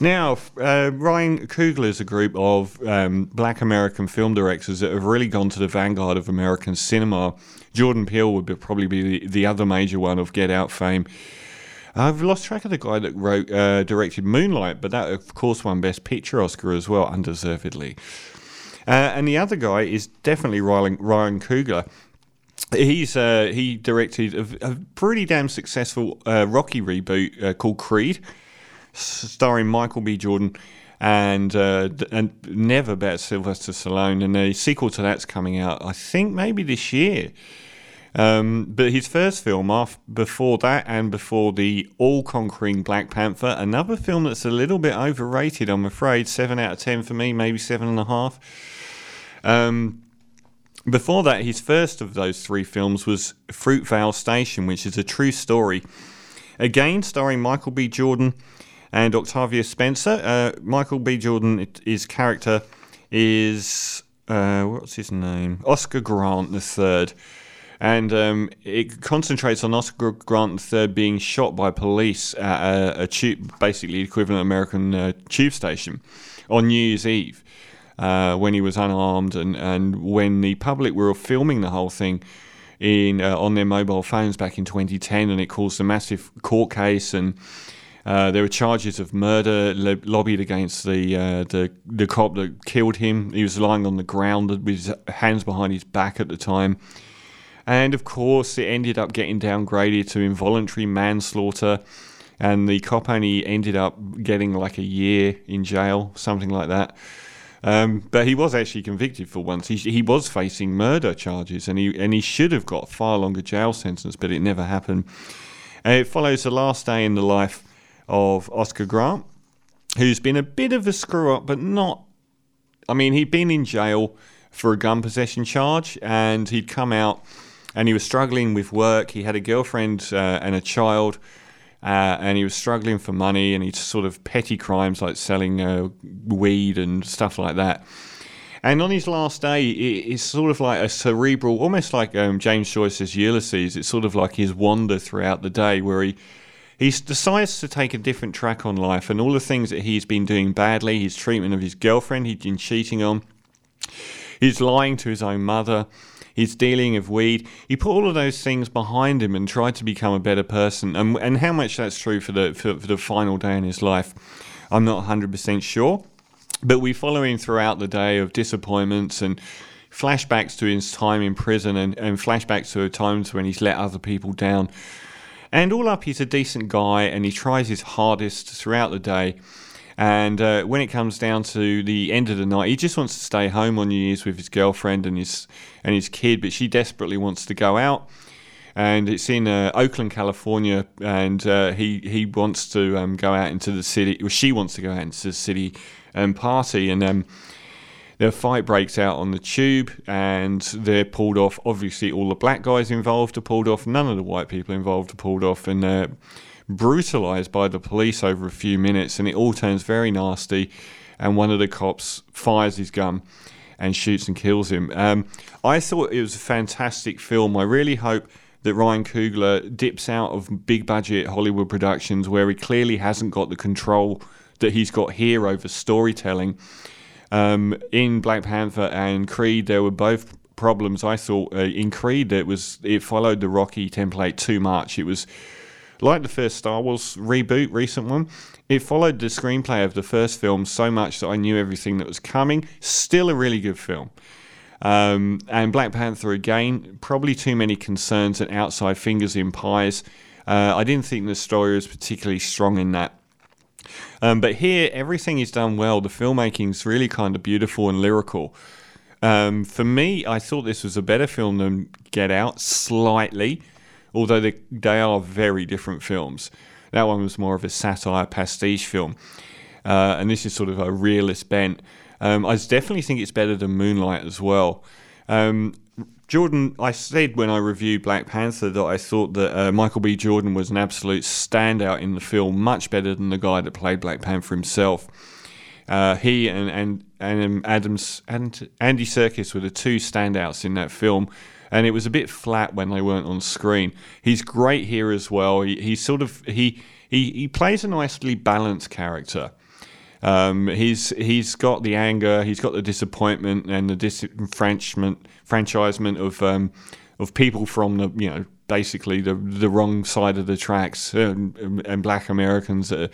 Now, uh, Ryan Coogler is a group of um, black American film directors that have really gone to the vanguard of American cinema. Jordan Peele would be, probably be the, the, other major one of Get Out fame. I've lost track of the guy that wrote, uh, directed Moonlight, but that, of course, won Best Picture Oscar as well, undeservedly. Uh, and the other guy is definitely Ryan, Ryan Coogler. He's uh, he directed a, a, pretty damn successful uh, Rocky reboot uh, called Creed starring Michael B. Jordan and uh, and never better Sylvester Stallone. And a sequel to that's coming out, I think, maybe this year. Um, but his first film, before that, and before the all-conquering Black Panther, another film that's a little bit overrated, I'm afraid. Seven out of ten for me, maybe seven and a half. Um, before that, his first of those three films was Fruitvale Station, which is a true story. Again, starring Michael B. Jordan and Octavia Spencer. Uh, Michael B. Jordan, his character is uh, what's his name? Oscar Grant III. And um, it concentrates on Oscar Grant III being shot by police at a, a tube, basically equivalent American uh, tube station, on New Year's Eve. Uh, when he was unarmed, and, and when the public were filming the whole thing in uh, on their mobile phones back in 2010, and it caused a massive court case, and uh, there were charges of murder lo- lobbied against the, uh, the the cop that killed him. He was lying on the ground with his hands behind his back at the time. And of course, it ended up getting downgraded to involuntary manslaughter, and the cop only ended up getting like a year in jail, something like that. Um, but he was actually convicted for once. He, he was facing murder charges, and he and he should have got a far longer jail sentence, but it never happened. And it follows the last day in the life of Oscar Grant, who's been a bit of a screw up, but not. I mean, he'd been in jail for a gun possession charge, and he'd come out and he was struggling with work. He had a girlfriend uh, and a child, uh, and he was struggling for money, and he'd sort of petty crimes like selling uh, weed and stuff like that. And on his last day, it's sort of like a cerebral, almost like um, James Joyce's Ulysses. It's sort of like his wander throughout the day, where he he decides to take a different track on life and all the things that he's been doing badly his treatment of his girlfriend he's been cheating on he's lying to his own mother he's dealing with weed he put all of those things behind him and tried to become a better person. And, and how much that's true for the for, for the final day in his life i'm not 100% sure. But we follow him throughout the day of disappointments and flashbacks to his time in prison and, and flashbacks to times when he's let other people down and all up, he's a decent guy and he tries his hardest throughout the day. And uh, when it comes down to the end of the night, he just wants to stay home on New Year's with his girlfriend and his and his kid, but she desperately wants to go out. And it's in uh, Oakland, California, and uh, he he wants to um, go out into the city. Well, she wants to go out into the city and party. And um, the fight breaks out on the tube and they're pulled off. Obviously, all the black guys involved are pulled off, none of the white people involved are pulled off, and they're brutalized by the police over a few minutes. And it all turns very nasty. And one of the cops fires his gun and shoots and kills him. Um, I thought it was a fantastic film. I really hope that Ryan Coogler dips out of big budget Hollywood productions where he clearly hasn't got the control that he's got here over storytelling um, in Black Panther and Creed, there were both problems. I thought uh, in Creed it was it followed the Rocky template too much. It was like the first Star Wars reboot, recent one. It followed the screenplay of the first film so much that I knew everything that was coming. Still a really good film. Um, and Black Panther again, probably too many concerns and outside fingers in pies. Uh, I didn't think the story was particularly strong in that. Um, but here, everything is done well. The filmmaking is really kind of beautiful and lyrical. Um, for me, I thought this was a better film than Get Out, slightly, although they, they are very different films. That one was more of a satire pastiche film, uh, and this is sort of a realist bent. Um, I definitely think it's better than Moonlight as well. Um, Jordan, I said when I reviewed Black Panther that I thought that uh, Michael B. Jordan was an absolute standout in the film, much better than the guy that played Black Panther himself. Uh, he and and and Adams and Andy Serkis were the two standouts in that film, and it was a bit flat when they weren't on screen. He's great here as well. He, he's sort of he he he plays a nicely balanced character. Um, he's he's got the anger, he's got the disappointment and the disenfranchisement franchisement of um, of people from the you know basically the the wrong side of the tracks um, and black Americans that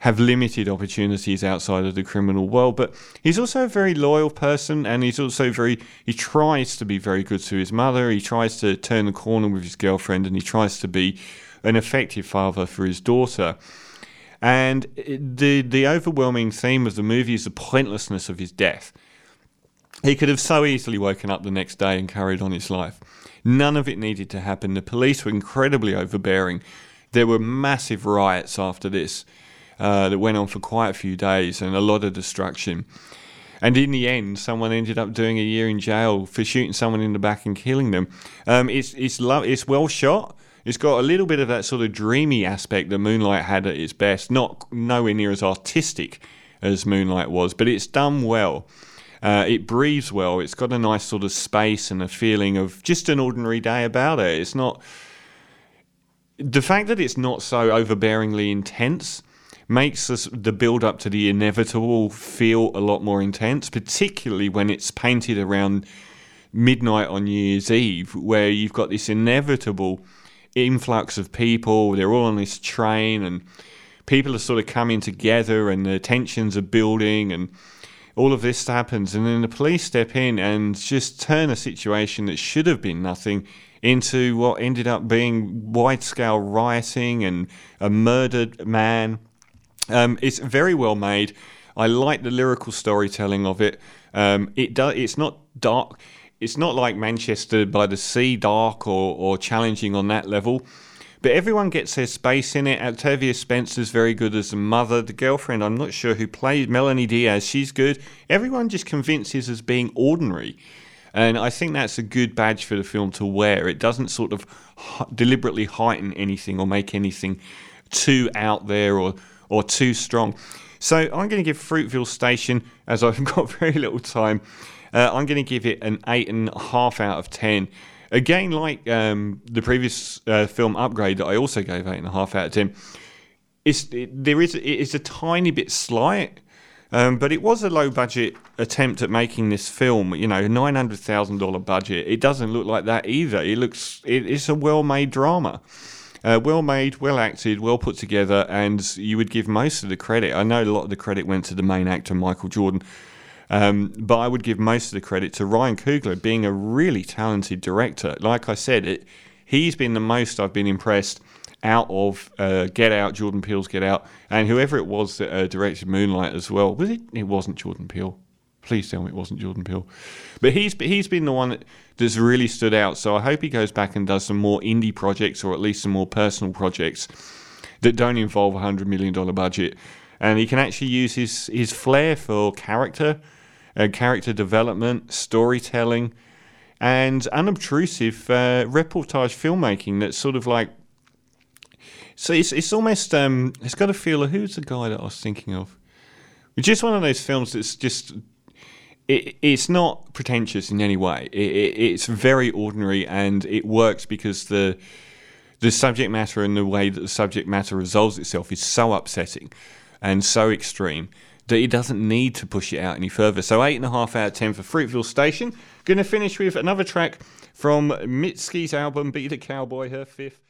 have limited opportunities outside of the criminal world. But he's also a very loyal person, and he's also very he tries to be very good to his mother. He tries to turn the corner with his girlfriend, and he tries to be an effective father for his daughter. And the the overwhelming theme of the movie is the pointlessness of his death. He could have so easily woken up the next day and carried on his life. None of it needed to happen. The police were incredibly overbearing. There were massive riots after this uh, that went on for quite a few days and a lot of destruction. And in the end, someone ended up doing a year in jail for shooting someone in the back and killing them. Um, it's it's lo- it's well shot. It's got a little bit of that sort of dreamy aspect that Moonlight had at its best. Not nowhere near as artistic as Moonlight was, but it's done well. Uh, it breathes well. It's got a nice sort of space and a feeling of just an ordinary day about it. It's not the fact that it's not so overbearingly intense makes the build up to the inevitable feel a lot more intense, particularly when it's painted around midnight on New Year's Eve, where you've got this inevitable influx of people. They're all on this train, and people are sort of coming together, and the tensions are building, and all of this happens. And then the police step in and just turn a situation that should have been nothing into what ended up being wide scale rioting and a murdered man. Um, it's very well made. I like the lyrical storytelling of it. Um, it does. It's not dark it's not like Manchester by the Sea, dark or, or challenging on that level. But everyone gets their space in it. Octavia Spencer's very good as a mother. The girlfriend, I'm not sure who played Melanie Diaz, she's good. Everyone just convinces as being ordinary. And I think that's a good badge for the film to wear. It doesn't sort of deliberately heighten anything or make anything too out there or, or too strong. So I'm going to give Fruitvale Station, as I've got very little time, uh, I'm going to give it an eight and a half out of ten. Again, like um, the previous uh, film Upgrade that I also gave eight and a half out of ten, it's, it, there is it is a tiny bit slight, um, but it was a low budget attempt at making this film. You know, nine hundred thousand dollar budget. It doesn't look like that either. It looks it, it's a well made drama. Uh, well made, well acted, well put together, and you would give most of the credit. I know a lot of the credit went to the main actor, Michael Jordan, um, but I would give most of the credit to Ryan Coogler being a really talented director. Like I said, it, he's been the most I've been impressed out of uh, Get Out, Jordan Peele's Get Out, and whoever it was that uh, directed Moonlight as well. Was it? It wasn't Jordan Peele. Please tell me it wasn't Jordan Peele. But he's he's been the one that, that's really stood out. So I hope he goes back and does some more indie projects or at least some more personal projects that don't involve a hundred million dollar budget, and he can actually use his his flair for character uh, character development, storytelling, and unobtrusive uh, reportage filmmaking that's sort of like. So it's, it's almost, um, it's got a feel of who's the guy that I was thinking of? It's just one of those films that's just it, it's not pretentious in any way. It, it, it's very ordinary, and it works because the the subject matter and the way that the subject matter resolves itself is so upsetting and so extreme that it doesn't need to push it out any further. So eight and a half out of ten for Fruitvale Station. Going to finish with another track from Mitski's album "Be the Cowboy," her fifth.